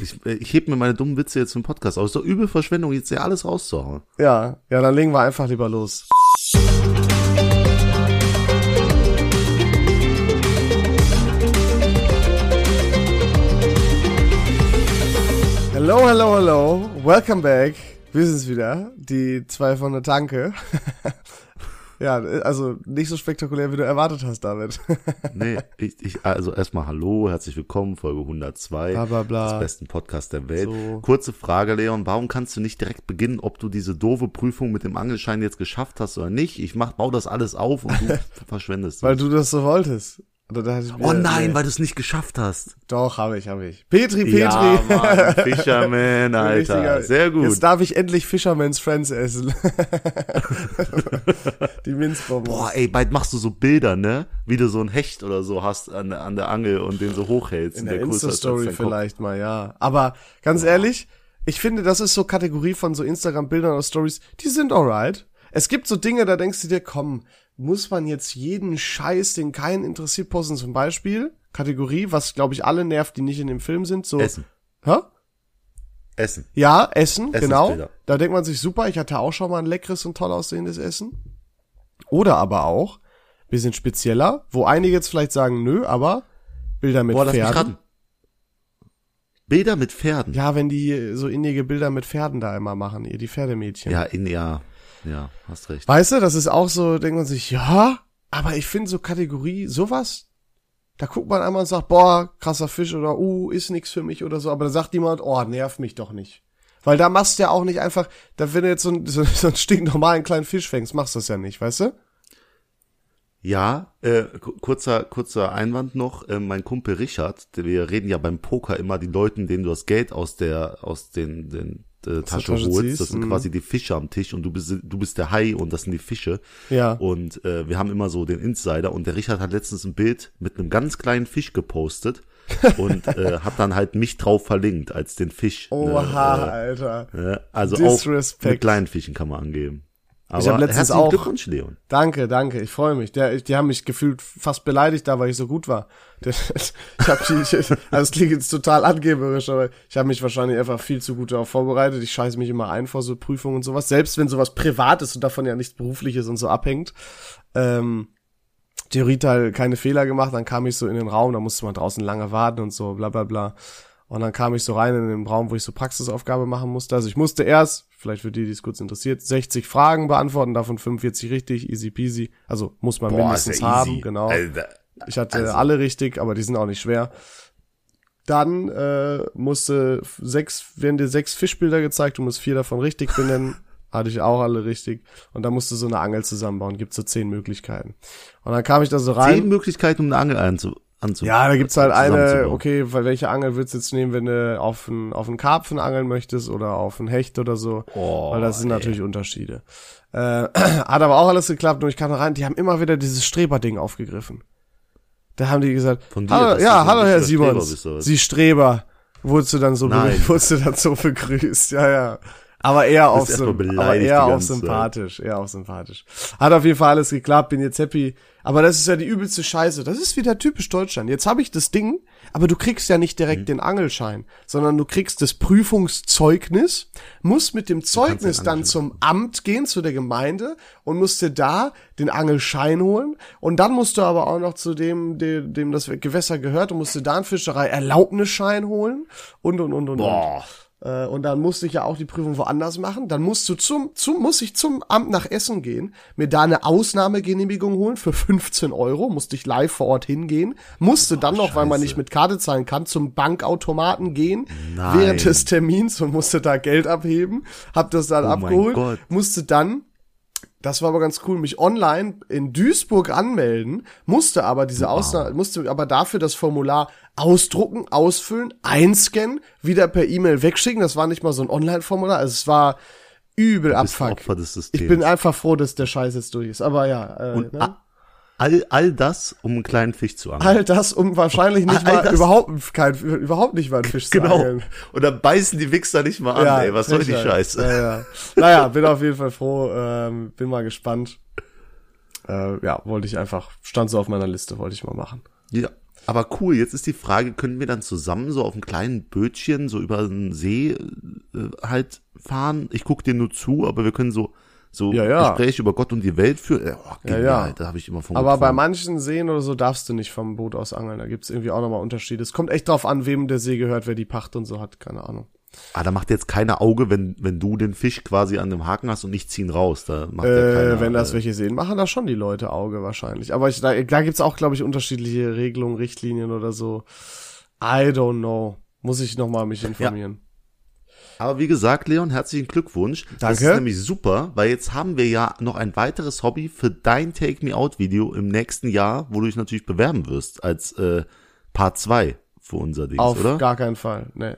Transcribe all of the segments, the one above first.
Ich, äh, ich heb mir meine dummen Witze jetzt im Podcast aus. Ist doch übel Verschwendung, jetzt ja alles rauszuhauen. Ja, ja, dann legen wir einfach lieber los. Hello, hello, hello. Welcome back. Wir sind's wieder. Die zwei von der Tanke. ja, also nicht so spektakulär, wie du erwartet hast, David. Nee, ich, ich also erstmal hallo, herzlich willkommen, Folge 102 Bla, bla, bla. des besten Podcasts der Welt. So. Kurze Frage, Leon, warum kannst du nicht direkt beginnen, ob du diese doofe Prüfung mit dem Angelschein jetzt geschafft hast oder nicht? Ich mach, bau das alles auf und du verschwendest. Weil du das so wolltest. Ich oh nein, weil du es nicht geschafft hast. Doch, habe ich, habe ich. Petri, Petri. Ja, Mann, Fisherman, Alter. Sehr gut. Jetzt darf ich endlich Fisherman's Friends essen. Die Minzbomben. Boah, ey, bald machst du so Bilder, ne? Wie du so ein Hecht oder so hast an, der- an der Angel und den so hochhältst. In der als Insta-Story vielleicht mal, ja. Aber ganz ehrlich, ich finde, das ist so Kategorie von so Instagram-Bildern oder Stories, die sind alright. Es gibt so Dinge, da denkst du dir, komm, muss man jetzt jeden Scheiß, den keinen interessiert, posten? Zum Beispiel, Kategorie, was glaube ich alle nervt, die nicht in dem Film sind, so. Essen. Hä? Essen. Ja, Essen, genau. Da denkt man sich, super, ich hatte auch schon mal ein leckeres und toll aussehendes Essen. Oder aber auch, wir sind spezieller, wo einige jetzt vielleicht sagen, nö, aber Bilder mit Boah, Pferden. Bilder mit Pferden. Ja, wenn die so innige Bilder mit Pferden da immer machen, ihr, die Pferdemädchen. Ja, in, ja, ja, hast recht. Weißt du, das ist auch so, denkt man sich, ja, aber ich finde so Kategorie, sowas, da guckt man einmal und sagt, boah, krasser Fisch oder, uh, ist nix für mich oder so, aber da sagt jemand, oh, nerv mich doch nicht. Weil da machst du ja auch nicht einfach, da wenn du jetzt so, ein- so, so einen stinknormalen kleinen Fisch fängst, machst du das ja nicht, weißt du? Ja, äh, ku- kurzer, kurzer Einwand noch. Äh, mein Kumpel Richard, wir reden ja beim Poker immer die Leuten, denen du das Geld aus der, aus den, den äh, Tasche Tasche holst. ziehst, Das sind mhm. quasi die Fische am Tisch und du bist, du bist der Hai und das sind die Fische. Ja. Und äh, wir haben immer so den Insider und der Richard hat letztens ein Bild mit einem ganz kleinen Fisch gepostet und äh, hat dann halt mich drauf verlinkt als den Fisch. Oha, Ne, Alter. äh, äh, also auch Disrespect. mit kleinen Fischen kann man angeben. Aber hab letztens herzlichen auch- Glückwunsch, Leon. Danke, danke, ich freue mich. Der, die haben mich gefühlt fast beleidigt da, weil ich so gut war. Ich hab die, ich, also es klingt jetzt total angeberisch, aber ich habe mich wahrscheinlich einfach viel zu gut darauf vorbereitet. Ich scheiße mich immer ein vor so Prüfungen und sowas, selbst wenn sowas privat ist und davon ja nichts berufliches und so abhängt. Ähm, Theorieteil keine Fehler gemacht, dann kam ich so in den Raum, da musste man draußen lange warten und so, bla bla bla. Und dann kam ich so rein in den Raum, wo ich so Praxisaufgabe machen musste. Also ich musste erst, vielleicht für die, die es kurz interessiert, 60 Fragen beantworten, davon 45 richtig, easy peasy. Also muss man mindestens haben, genau. Alter. Ich hatte Also- alle richtig, aber die sind auch nicht schwer. Dann äh, musste sechs, werden dir sechs Fischbilder gezeigt, du musst vier davon richtig benennen. Hatte ich auch alle richtig. Und dann musst du so eine Angel zusammenbauen. Gibt so zehn Möglichkeiten. Und dann kam ich da so rein. Zehn Möglichkeiten, um eine Angel anzu, anzu Ja, da gibt's halt eine, okay, weil welche Angel würdest du jetzt nehmen, wenn du auf einen, auf einen Karpfen angeln möchtest oder auf einen Hecht oder so? Oh, weil das sind ey. natürlich Unterschiede. Äh, hat aber auch alles geklappt und ich kam da rein, die haben immer wieder dieses Streberding aufgegriffen. Da haben die gesagt, Von dir, hallo, ja, hallo Herr Simons? Sie Streber. Wurdest du dann so, wurdest du dann so begrüßt, ja, ja. Aber eher auf, aber eher auf sympathisch, eher auf sympathisch. Hat auf jeden Fall alles geklappt, bin jetzt happy. Aber das ist ja die übelste Scheiße. Das ist wieder typisch Deutschland. Jetzt habe ich das Ding, aber du kriegst ja nicht direkt Mhm. den Angelschein, sondern du kriegst das Prüfungszeugnis, musst mit dem Zeugnis dann zum Amt gehen, zu der Gemeinde und musst dir da den Angelschein holen. Und dann musst du aber auch noch zu dem, dem, dem das Gewässer gehört und musst dir da einen Fischerei-Erlaubnisschein holen und, und, und, und, und. Boah. Äh, und dann musste ich ja auch die Prüfung woanders machen. Dann musst du zum, zum, muss ich zum Amt nach Essen gehen, mir da eine Ausnahmegenehmigung holen für 15 Euro, musste ich live vor Ort hingehen, musste dann noch, weil man Scheiße. nicht mit Karte zahlen kann, zum Bankautomaten gehen, Nein. während des Termins und musste da Geld abheben, hab das dann Oh abgeholt, musste dann das war aber ganz cool, mich online in Duisburg anmelden, musste aber diese Ausnahme, musste aber dafür das Formular ausdrucken, ausfüllen, einscannen, wieder per E-Mail wegschicken. Das war nicht mal so ein Online-Formular, also es war übel Abfuck. Ich bin einfach froh, dass der Scheiß jetzt durch ist. Aber ja, äh, Und ne? All, all das, um einen kleinen Fisch zu angeln. all das, um wahrscheinlich nicht All mal das- überhaupt kein, überhaupt nicht mal einen Fisch zu Genau. angeln. Und dann beißen die Wichser nicht mal an, ey. Was soll die. Scheiße? Ja, ja. Naja, bin auf jeden Fall froh, ähm, bin mal gespannt. Äh, ja, wollte ich einfach, stand so auf meiner Liste, wollte ich mal machen. Ja. aber cool, jetzt ist die Frage, können wir dann zusammen so auf einem kleinen Bötchen so über den See äh, halt fahren? Ich guck dir nur zu, aber wir können so so Ja, ja. Gespräche über Gott und die Welt führen. Äh, Oh, genial, ja. da habe ich immer von Aber bei manchen Seen oder so darfst du nicht vom Boot aus angeln. Da gibt's irgendwie auch nochmal Unterschiede. Es kommt echt drauf an, wem der See gehört, wer die Pacht und so hat. Keine Ahnung. Ah, da macht jetzt keiner Auge, wenn, wenn du den Fisch quasi an dem Haken hast und ich zieh ihn raus. Da macht Äh, keiner, wenn das äh, welche sehen, machen das schon die Leute Auge wahrscheinlich. Aber ich, da, da gibt's auch, glaube ich, unterschiedliche Regelungen, Richtlinien oder so. I don't know. Muss ich nochmal mich informieren. Aber wie gesagt, Leon, herzlichen Glückwunsch. Das Danke. ist nämlich super, weil jetzt haben wir ja noch ein weiteres Hobby für dein Take Me Out Video im nächsten Jahr, wo du dich natürlich bewerben wirst als äh, Part 2 für unser Ding, Auf oder? gar keinen Fall. Nee.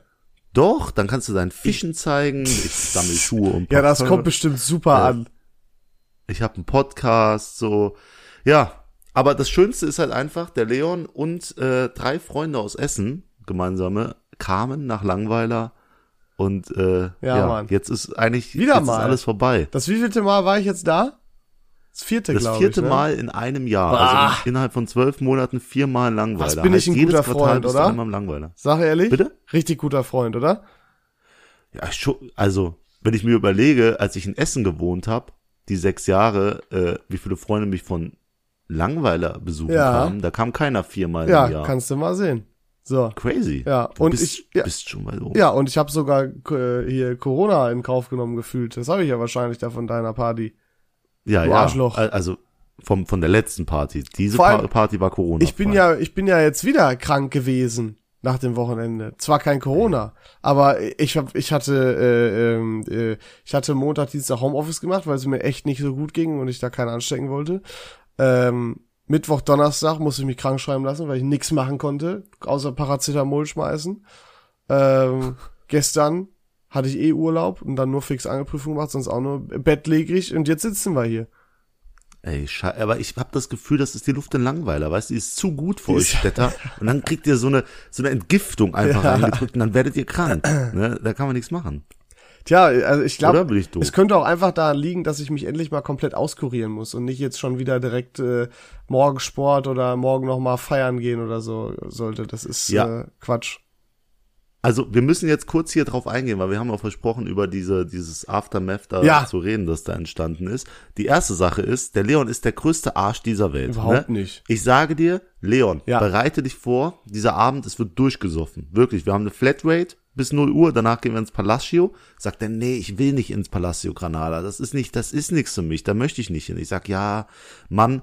Doch, dann kannst du deinen Fischen zeigen. Ich sammle Schuhe und Ja, das kommt bestimmt super Ja. an. Ich habe einen Podcast, so. Ja, aber das Schönste ist halt einfach, der Leon und äh, drei Freunde aus Essen, gemeinsame, kamen nach Langweiler und äh, ja, Mann. jetzt ist eigentlich Wieder jetzt mal. ist alles vorbei. Das wievielte Mal war ich jetzt da? Das vierte, Das glaube ich. vierte ne? Mal in einem Jahr, Ah. also innerhalb von zwölf Monaten viermal Langweiler. Was bin ich Heißt, ein jedes guter Freund, oder? Einmal im Langweiler. Sag ehrlich? Bitte? Richtig guter Freund, oder? Ja, schon, also wenn ich mir überlege, als ich in Essen gewohnt habe, die sechs Jahre, äh, wie viele Freunde mich von Langweiler besuchen Ja. kamen, da kam keiner viermal im Ja, Jahr. kannst du mal sehen. So. Crazy. Ja, du und bist, ich- ja. bist schon mal so. Ja, und ich habe sogar äh, hier Corona in Kauf genommen gefühlt. Das habe ich ja wahrscheinlich da von deiner Party. ja, du ja. Arschloch. Al- Also vom, von der letzten Party. Diese allem, Pa- Party war Corona. Ich bin ja, ich bin ja jetzt wieder krank gewesen nach dem Wochenende. Zwar kein Corona, aber ich hab, ich hatte, äh, ähm, äh, ich hatte Montag, Dienstag Homeoffice gemacht, weil es mir echt nicht so gut ging und ich da keinen anstecken wollte. Ähm, Mittwoch, Donnerstag musste ich mich krank schreiben lassen, weil ich nichts machen konnte, außer Paracetamol schmeißen. Ähm, gestern hatte ich eh Urlaub und dann nur fix Angeprüfung gemacht, sonst auch nur bettlägerig und jetzt sitzen wir hier. Ey, schei aber ich habe das Gefühl, das ist die Luft in Langweiler, weißt du, die ist zu gut für euch Städter. Und dann kriegt ihr so eine, so eine Entgiftung einfach Ja. reingedrückt und dann werdet ihr krank. Ne? Da kann man nichts machen. Tja, also ich glaube, es könnte auch einfach daran liegen, dass ich mich endlich mal komplett auskurieren muss und nicht jetzt schon wieder direkt äh, morgen Sport oder morgen noch mal feiern gehen oder so sollte. Das ist Ja. äh, Quatsch. Also wir müssen jetzt kurz hier drauf eingehen, weil wir haben auch versprochen, über diese dieses Aftermath da Ja. zu reden, das da entstanden ist. Die erste Sache ist, der Leon ist der größte Arsch dieser Welt. Überhaupt ne? nicht. Ich sage dir, Leon, Ja. bereite dich vor, dieser Abend, es wird durchgesoffen. Wirklich, wir haben eine Flatrate bis 0 Uhr, danach gehen wir ins Palacio. Sagt er, nee, ich will nicht ins Palacio Granada. Das ist nicht, das ist nichts für mich, da möchte ich nicht hin. Ich sag, ja, Mann.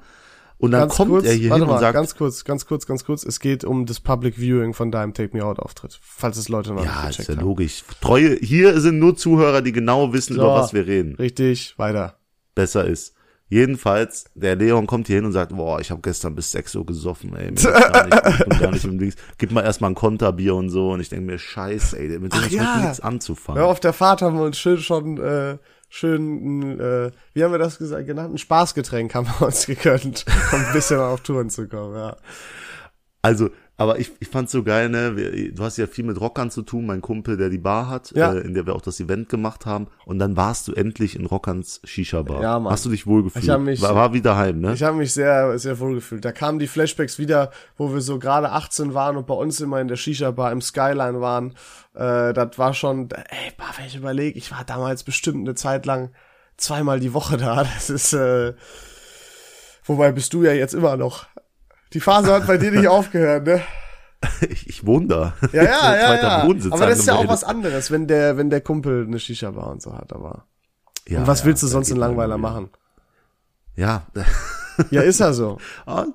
Und dann Ganz kommt kurz, er hier hin und mal, sagt, ganz kurz, ganz kurz, ganz kurz. Es geht um das Public Viewing von deinem Take Me Out Auftritt, falls es Leute noch ja, nicht ist gecheckt ja haben. logisch. Treue, hier sind nur Zuhörer, die genau wissen, So. über was wir reden. Richtig, weiter. besser ist. Jedenfalls, der Leon kommt hier hin und sagt, boah, ich habe gestern bis 6 Uhr gesoffen, ey, mir gar nicht, ich bin gar nicht im Dings. Gib mal erstmal ein Konterbier und so und ich denke mir, scheiße, ey, mit dem ist ja. nichts anzufangen. Ja, auf der Fahrt haben wir uns schön schon äh, schön, äh, wie haben wir das gesagt, genannt? Ein Spaßgetränk haben wir uns gegönnt, um ein bisschen auf Touren zu kommen, ja. Also, aber ich, ich fand's so geil, ne? Du hast ja viel mit Rockern zu tun, mein Kumpel, der die Bar hat, Ja. äh, in der wir auch das Event gemacht haben. Und dann warst du endlich in Rockerns Shisha-Bar. Ja, Mann. Hast du dich wohlgefühlt? Ich hab mich- war, war wieder heim, ne? Ich habe mich sehr, sehr wohl gefühlt. Da kamen die Flashbacks wieder, wo wir so gerade 18 waren und bei uns immer in der Shisha-Bar im Skyline waren. Äh, das war schon, ey, bah, wenn ich überlege, ich war damals bestimmt eine Zeit lang zweimal die Woche da. Das ist, äh, wobei bist du ja jetzt immer noch. Die Phase hat bei dir nicht aufgehört, ne? ich, ich wohne da. Ja, ja, ja, ja. Wohnsitz Aber das ist ja auch was anderes, wenn der, wenn der Kumpel eine Shisha-Bar und so hat, aber. Ja, und was ja, willst du sonst in Langweiler machen? Ja, Ja, ist ja so. Ah,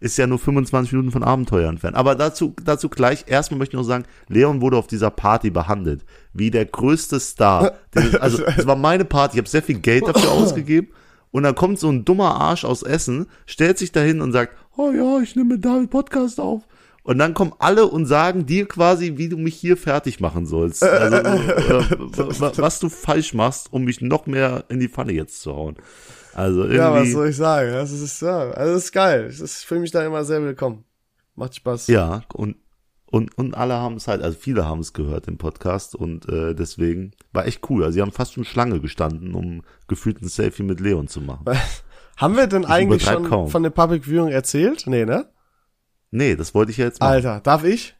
ist ja nur 25 Minuten von Abenteuer entfernt. Aber dazu, dazu gleich, erstmal möchte ich noch sagen, Leon wurde auf dieser Party behandelt. Wie der größte Star. Den- Also, es war meine Party, ich habe sehr viel Geld dafür ausgegeben. Und dann kommt so ein dummer Arsch aus Essen, stellt sich dahin und sagt, oh ja, ich nehme mit David Podcast auf. Und dann kommen alle und sagen dir quasi, wie du mich hier fertig machen sollst. Also, äh, wa- was du falsch machst, um mich noch mehr in die Pfanne jetzt zu hauen. Also irgendwie. Ja, was soll ich sagen? Das ist, ja, also das ist geil. Das ist, ich fühle mich da immer sehr willkommen. Macht Spaß. Ja, und, und, und alle haben es halt, also viele haben es gehört im Podcast und äh, deswegen war echt cool. Also sie haben fast schon Schlange gestanden, um gefühlt ein Selfie mit Leon zu machen. Haben wir denn eigentlich übertreib schon kaum. von der Public Viewing erzählt? Nee, ne? Nee, das wollte ich ja jetzt machen. Alter, darf ich?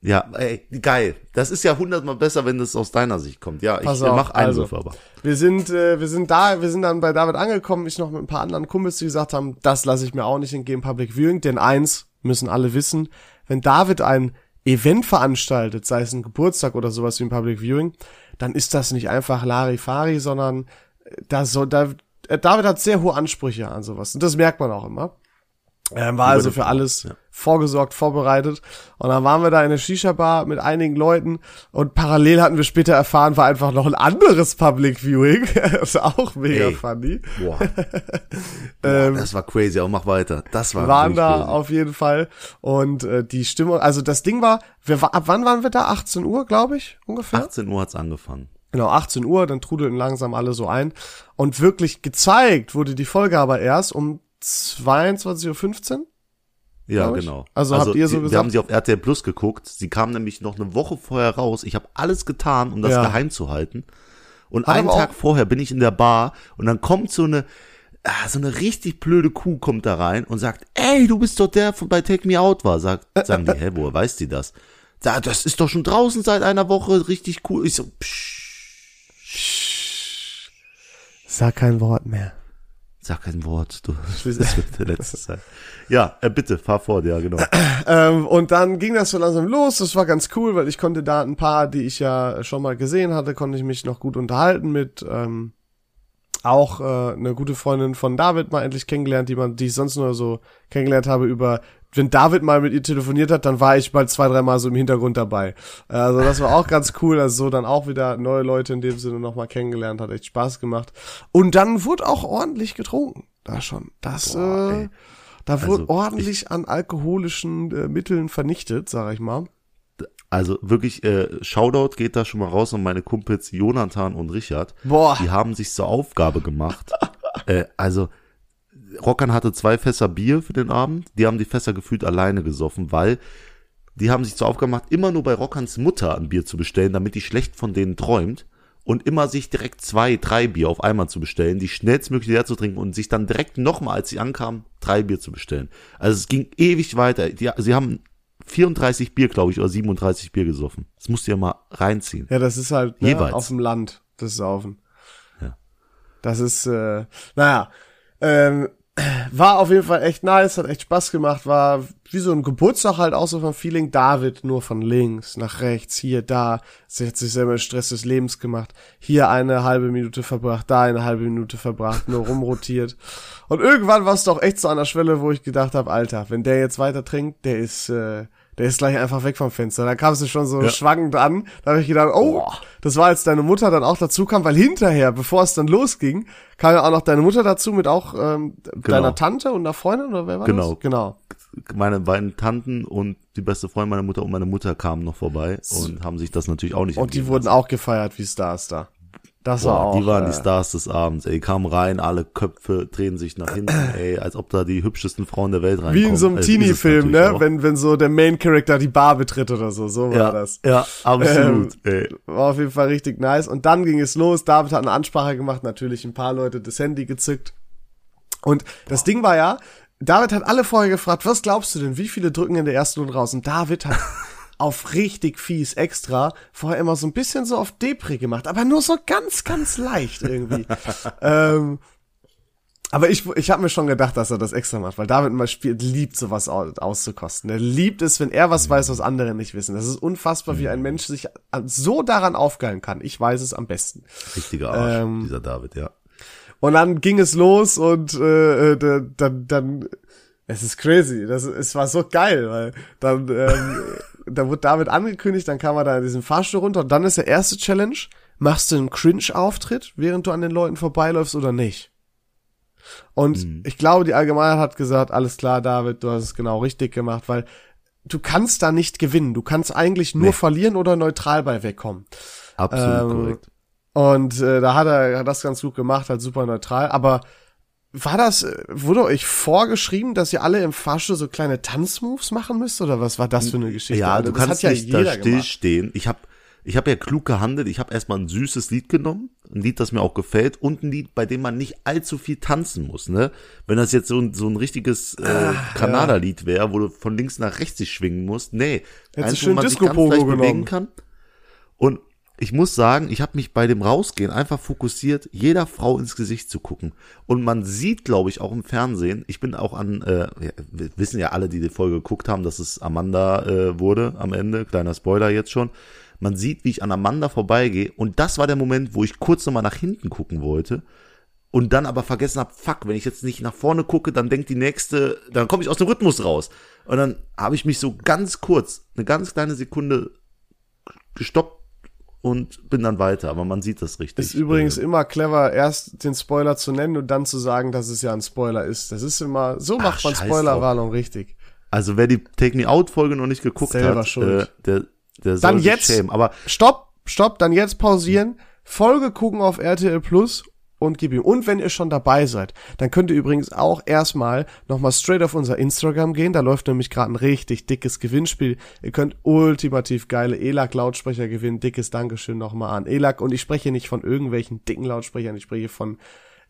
Ja, ey, geil. Das ist ja hundertmal besser, wenn das aus deiner Sicht kommt. Ja, Pass ich auf, mach Einwürfe also. aber. Wir sind, äh, wir sind da, wir sind dann bei David angekommen, ich noch mit ein paar anderen Kumpels, die gesagt haben, das lasse ich mir auch nicht entgehen, Public Viewing, denn eins müssen alle wissen, wenn David ein Event veranstaltet, sei es ein Geburtstag oder sowas wie ein Public Viewing, dann ist das nicht einfach Larifari, sondern äh, da soll, da, äh, David hat sehr hohe Ansprüche an sowas und das merkt man auch immer. Ähm, war also für alles ja. vorgesorgt, vorbereitet. Und dann waren wir da in der Shisha-Bar mit einigen Leuten und parallel hatten wir später erfahren, war einfach noch ein anderes Public Viewing. das ist auch mega Ey. funny. Boah. Boah, das war crazy, aber mach weiter. Das war Ähm, waren da crazy. auf jeden Fall. Und äh, die Stimmung, also das Ding war, wir, ab wann waren wir da? 18 Uhr, glaube ich, ungefähr. 18 Uhr hat's angefangen. Genau, 18 Uhr, dann trudelten langsam alle so ein. Und wirklich gezeigt wurde die Folge aber erst um 22.15 Uhr. Ja, genau. Also habt ihr so die, gesagt- Wir haben sie auf RTL Plus geguckt. Sie kam nämlich noch eine Woche vorher raus. Ich habe alles getan, um das Ja. geheim zu halten. Und Hat einen Tag vorher bin ich in der Bar und dann kommt so eine, ah, so eine richtig blöde Kuh kommt da rein und sagt, ey, du bist doch der, von bei Take Me Out war. Sagt, sagen die, hä, woher weiß die das? Sagt, das ist doch schon draußen seit einer Woche, richtig cool. Ich so, psch, Sag kein Wort mehr. sag kein Wort, du, das wird der letzte sein. Ja, äh, bitte, fahr fort, ja, genau. Ähm, und dann ging das so langsam los. Das war ganz cool, weil ich konnte da ein paar, die ich ja schon mal gesehen hatte, konnte ich mich noch gut unterhalten mit. Ähm, auch äh, eine gute Freundin von David mal endlich kennengelernt, die man, die ich sonst nur so kennengelernt habe über. Wenn David mal mit ihr telefoniert hat, dann war ich bald zwei, dreimal so im Hintergrund dabei. Also das war auch ganz cool. Also so dann auch wieder neue Leute in dem Sinne nochmal kennengelernt, hat echt Spaß gemacht. Und dann wurde auch ordentlich getrunken. Da schon. Das, Boah, äh, ey. da wurde Also, ordentlich an alkoholischen äh, Mitteln vernichtet, sag ich mal. Also wirklich, äh, Shoutout geht da schon mal raus an meine Kumpels Jonathan und Richard. Boah. Die haben sich zur Aufgabe gemacht. äh, also, Rockern hatte zwei Fässer Bier für den Abend. Die haben die Fässer gefühlt alleine gesoffen, weil die haben sich zur Aufgabe gemacht, immer nur bei Rockerns Mutter ein Bier zu bestellen, damit die schlecht von denen träumt. Und immer sich direkt zwei, drei Bier auf einmal zu bestellen, die schnellstmöglich leer zu trinken und sich dann direkt nochmal, als sie ankamen, drei Bier zu bestellen. Also es ging ewig weiter. Die, sie haben 34 Bier, glaube ich, oder 37 Bier gesoffen. Das musst du ja mal reinziehen. Ja, das ist halt ne, Jeweils. auf dem Land, das Saufen. Ja. Das ist, äh, naja, ähm, war auf jeden Fall echt nice, hat echt Spaß gemacht, war wie so ein Geburtstag halt so vom Feeling. David nur von links nach rechts, hier, da. Sie hat sich selber Stress des Lebens gemacht. Hier eine halbe Minute verbracht, da eine halbe Minute verbracht, nur rumrotiert. Und irgendwann war es doch echt so an der Schwelle, wo ich gedacht habe, Alter, wenn der jetzt weiter trinkt, der ist, äh, der ist gleich einfach weg vom Fenster. Da kam sie schon so Ja. schwankend an. Da habe ich gedacht, oh, das war als deine Mutter dann auch dazu kam, weil hinterher, bevor es dann losging, kam ja auch noch deine Mutter dazu mit auch ähm, deiner Tante und einer Freundin oder wer war Genau. das? Genau. meine beiden Tanten und die beste Freundin meiner Mutter und meine Mutter kamen noch vorbei und haben sich das natürlich auch nicht Und die wurden lassen. auch gefeiert wie Stars da. Das war Boah, auch. die waren äh, die Stars des Abends, ey, kamen rein, alle Köpfe drehen sich nach hinten, ey, als ob da die hübschesten Frauen der Welt reinkommen. wie in so einem Teenie-Film, ne? auch. Wenn, wenn so der Main Character die Bar betritt oder so. So war ja, das. ja, absolut, ey. War auf jeden Fall richtig nice. Und dann ging es los. David hat eine Ansprache gemacht, natürlich ein paar Leute das Handy gezückt. Und das Ding war ja, David hat alle vorher gefragt, was glaubst du denn, wie viele drücken in der ersten Runde raus? Und David hat auf richtig fies extra vorher immer so ein bisschen so auf Depri gemacht, aber nur so ganz, ganz leicht irgendwie. ähm, aber ich, ich habe mir schon gedacht, dass er das extra macht, weil David mal spielt, liebt sowas au- auszukosten. Er liebt es, wenn er was weiß, was andere nicht wissen. Das ist unfassbar, wie ein Mensch sich so daran aufgeilen kann. Ich weiß es am besten. Richtiger Arsch, Ähm, dieser David, ja. Und dann ging es los und äh, äh, da- dann, dann, es ist crazy. Das, es war so geil, weil dann, ähm, da wurde David angekündigt, dann kam er da in diesen Fahrstuhl runter und dann ist der erste Challenge, machst du einen Cringe-Auftritt, während du an den Leuten vorbeiläufst oder nicht? Und ich glaube, die Allgemeinheit hat gesagt, alles klar, David, du hast es genau richtig gemacht, weil du kannst da nicht gewinnen. Du kannst eigentlich nur Nee. verlieren oder neutral bei wegkommen. Absolut Ähm, korrekt. Und äh, da hat er hat das ganz gut gemacht, halt super neutral. Aber war das, äh, wurde euch vorgeschrieben, dass ihr alle im Fahrstuhl so kleine Tanzmoves machen müsst? Oder was war das für eine Geschichte? Ja, Also, du das kannst hat ja nicht da jeder gemacht. stillstehen. Ich habe ich habe ja klug gehandelt. Ich habe erstmal ein süßes Lied genommen, ein Lied, das mir auch gefällt und ein Lied, bei dem man nicht allzu viel tanzen muss. Ne? Wenn das jetzt so ein, so ein richtiges äh, Ah, Kanada-Lied wäre, wo du von links nach rechts dich schwingen musst, nee, Hättest du schön wo man sich Disco-Pogo ganz leicht bewegen kann. Und ich muss sagen, ich habe mich bei dem Rausgehen einfach fokussiert, jeder Frau ins Gesicht zu gucken. Und man sieht, glaube ich, auch im Fernsehen, ich bin auch an, äh, wissen ja alle, die die Folge geguckt haben, dass es Amanda äh, wurde am Ende, kleiner Spoiler jetzt schon. Man sieht, wie ich an Amanda vorbeigehe und das war der Moment, wo ich kurz nochmal nach hinten gucken wollte und dann aber vergessen habe, fuck, wenn ich jetzt nicht nach vorne gucke, dann denkt die nächste, dann komme ich aus dem Rhythmus raus. Und dann habe ich mich so ganz kurz, eine ganz kleine Sekunde gestoppt und bin dann weiter, aber man sieht das richtig. Ist übrigens Äh, immer clever, erst den Spoiler zu nennen und dann zu sagen, dass es ja ein Spoiler ist. Das ist immer, so macht man scheiß Spoilerwarnung richtig. also wer die Take Me Out Folge noch nicht geguckt Selber hat, schuld. äh, der, der soll Dann sich jetzt, schämen. Aber stopp, stopp, dann jetzt pausieren, Folge gucken auf RTL Plus und gib ihm. Und wenn ihr schon dabei seid, dann könnt ihr übrigens auch erstmal nochmal straight auf unser Instagram gehen. Da läuft nämlich gerade ein richtig dickes Gewinnspiel. Ihr könnt ultimativ geile ELAC-Lautsprecher gewinnen. Dickes Dankeschön nochmal an ELAC. Und ich spreche nicht von irgendwelchen dicken Lautsprechern, ich spreche von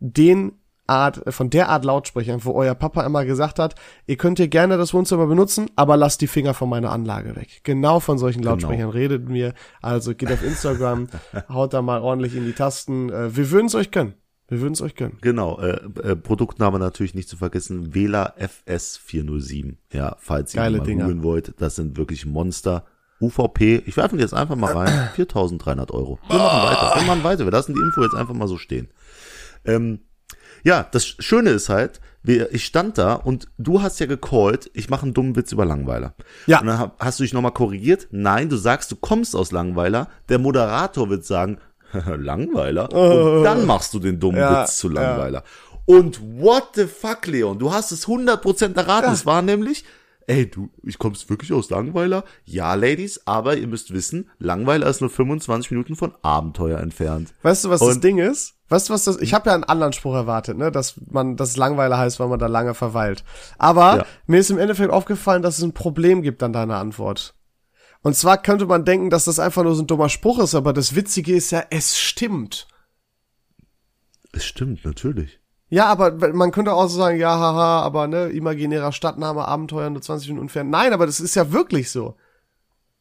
den Art, von der Art Lautsprechern, wo euer Papa immer gesagt hat, ihr könnt hier gerne das Wohnzimmer benutzen, aber lasst die Finger von meiner Anlage weg. Genau von solchen Lautsprechern redet mir. Also geht auf Instagram, haut da mal ordentlich in die Tasten. Äh, Wir würden es euch gönnen. Wir würden es euch gönnen. genau, äh, äh, Produktname natürlich nicht zu vergessen, Wähler FS407. Ja, falls ihr Geile mal Dinger. googeln wollt, das sind wirklich Monster. UVP, ich werfe die jetzt einfach mal rein, 4.300 Euro. Wir machen weiter, wir machen weiter, wir lassen die Info jetzt einfach mal so stehen. Ähm, ja, das Schöne ist halt, wir, ich stand da und du hast ja gecallt, ich mache einen dummen Witz über Langweiler. Ja. Und dann hast du dich nochmal korrigiert. Nein, du sagst, du kommst aus Langweiler. Der Moderator wird sagen, Langweiler. Und dann machst du den dummen Ja, Witz zu Langweiler. Und what the fuck, Leon? Du hast es 100% erraten. Es war nämlich, ey, du, ich kommst wirklich aus Langweiler? Ja, Ladies, aber ihr müsst wissen, Langweiler ist nur 25 Minuten von Abenteuer entfernt. Weißt du, was das Und- Ding ist? Weißt du, was das? Ich habe ja einen anderen Spruch erwartet, ne, dass man das Langweiler heißt, weil man da lange verweilt. Aber Ja. mir ist im Endeffekt aufgefallen, dass es ein Problem gibt an deiner Antwort. Und zwar könnte man denken, dass das einfach nur so ein dummer Spruch ist, aber das Witzige ist ja, es stimmt. Es stimmt, natürlich. Ja, aber man könnte auch so sagen, ja, haha, aber ne, imaginärer Stadtname, Abenteuer nur 20 Minuten entfernt. Nein, aber das ist ja wirklich so.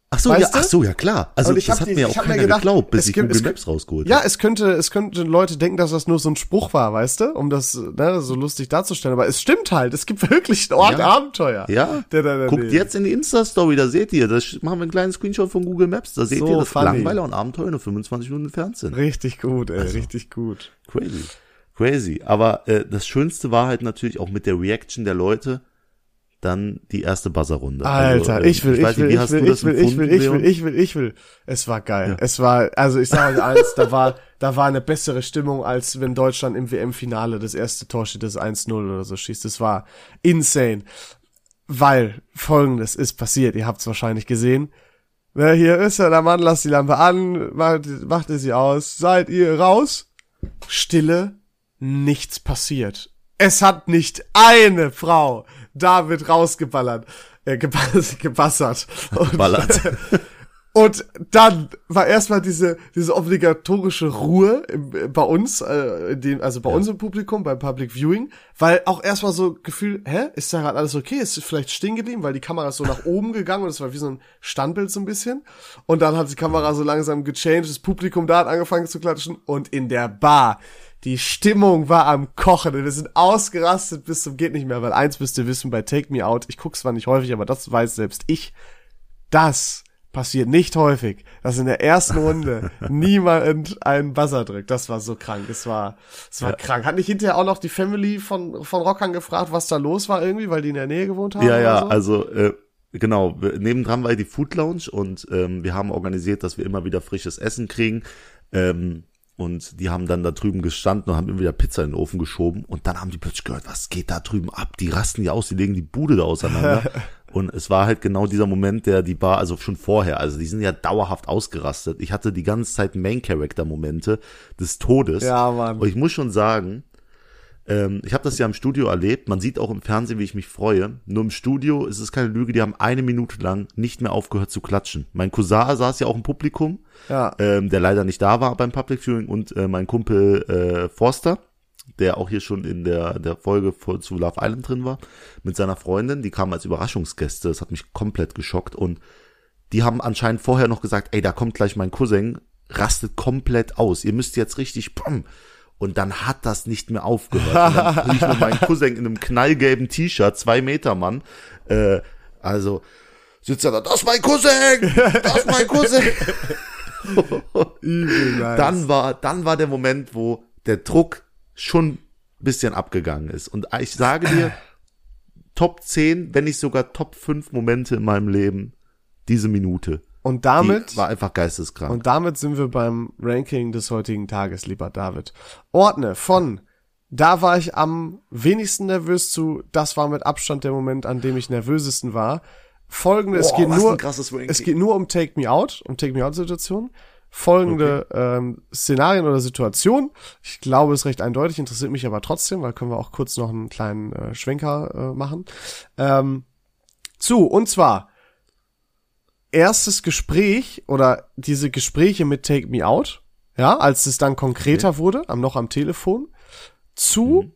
Ach so, Weißt ja, du? ach so, ja klar. Also das hat die- mir auch hab mir keiner gedacht, geglaubt, bis ich gibt- Google Maps rausgeholt Ja, es könnte, es könnten Leute denken, dass das nur so ein Spruch war, weißt du, um das ne, so lustig darzustellen. Aber es stimmt halt, es gibt wirklich einen Ort Ja. Abenteuer. Ja, Der da daneben- guckt jetzt in die Insta-Story, da seht ihr, das machen wir einen kleinen Screenshot von Google Maps, da seht So ihr, dass funny. Langweiler und Abenteuer nur 25 Minuten entfernt sind. Richtig gut, ey, Also. richtig gut. Crazy. Crazy. Aber äh, das Schönste war halt natürlich auch mit der Reaction der Leute dann die erste Buzzer-Runde. Alter, Also, äh, ich will, ich, nicht, will, ich will, ich will, ich will, ich will, ich will, ich will. Es war geil. Es war, also ich sage euch eins, da war, da war eine bessere Stimmung, als wenn Deutschland im WM-Finale das erste Tor steht, das 1-0 oder so schießt. Das war insane. Weil folgendes ist passiert, ihr habt es wahrscheinlich gesehen. Na, hier ist ja der Mann, lasst die Lampe an, macht, macht ihr sie aus, seid ihr raus? Stille, nichts passiert. Es hat nicht eine Frau David rausgeballert, äh, gebas gebassert. Und, Ballert. und dann war erstmal diese, diese obligatorische Ruhe im, äh, bei uns, äh, in dem, also bei uns im Publikum, beim Public Viewing, weil auch erstmal so Gefühl, hä, ist da gerade alles okay? Ist vielleicht stehen geblieben, weil die Kamera ist so nach oben gegangen und es war wie so ein Standbild so ein bisschen. Und dann hat die Kamera so langsam gechanged, das Publikum da hat angefangen zu klatschen und in der Bar. Die Stimmung war am Kochen. Wir sind ausgerastet bis zum geht nicht mehr, weil eins müsst ihr wissen bei Take Me Out, ich guck's zwar nicht häufig, aber das weiß selbst ich. Das passiert nicht häufig, dass in der ersten Runde niemand einen Buzzer drückt. Das war so krank. Es war, es war krank. Hat nicht hinterher auch noch die Family von, von Rockern gefragt, was da los war irgendwie, weil die in der Nähe gewohnt haben? Ja, ja, so? also äh, genau, nebendran war die Food Lounge und ähm, wir haben organisiert, dass wir immer wieder frisches Essen kriegen. Ähm, und die haben dann da drüben gestanden und haben immer wieder Pizza in den Ofen geschoben. Und dann haben die plötzlich gehört, was geht da drüben ab? Die rasten ja aus, die legen die Bude da auseinander. und es war halt genau dieser Moment, der die Bar, also schon vorher, also die sind ja dauerhaft ausgerastet. Ich hatte die ganze Zeit Main-Character-Momente des Todes. Ja, Mann. Und ich muss schon sagen, Ähm, ich habe das ja im Studio erlebt. Man sieht auch im Fernsehen, wie ich mich freue. Nur im Studio ist es keine Lüge. Die haben eine Minute lang nicht mehr aufgehört zu klatschen. Mein Cousin saß ja auch im Publikum, Ja. ähm, der leider nicht da war beim Public Viewing und äh, mein Kumpel äh, Forster, der auch hier schon in der, der Folge vor, zu Love Island drin war, mit seiner Freundin. Die kamen als Überraschungsgäste. Das hat mich komplett geschockt und die haben anscheinend vorher noch gesagt, ey, da kommt gleich mein Cousin, rastet komplett aus. Ihr müsst jetzt richtig, pum. Und dann hat das nicht mehr aufgehört. Und dann hab ich nur meinen Cousin in einem knallgelben T-Shirt, zwei Meter Mann, äh, also sitzt er da, das ist mein Cousin, das ist mein Cousin. Dann war, dann war der Moment, wo der Druck schon ein bisschen abgegangen ist. Und ich sage dir, Top 10, wenn nicht sogar Top 5 Momente in meinem Leben, diese Minute. Und Die damit war einfach geisteskrank. Und damit sind wir beim Ranking des heutigen Tages, lieber David. Ordne von da war ich am wenigsten nervös zu, das war mit Abstand der Moment, an dem ich nervösesten war. Folgende, es Boah, geht was nur, es geht nur um Take Me Out, um Take Me Out Situation. Folgende ähm, Szenarien oder Situationen. Ich glaube, es ist recht eindeutig, interessiert mich aber trotzdem, weil können wir auch kurz noch einen kleinen äh, Schwenker äh, machen. Ähm, zu, und zwar erstes Gespräch oder diese Gespräche mit Take Me Out, ja, als es dann konkreter wurde, am noch am Telefon, zu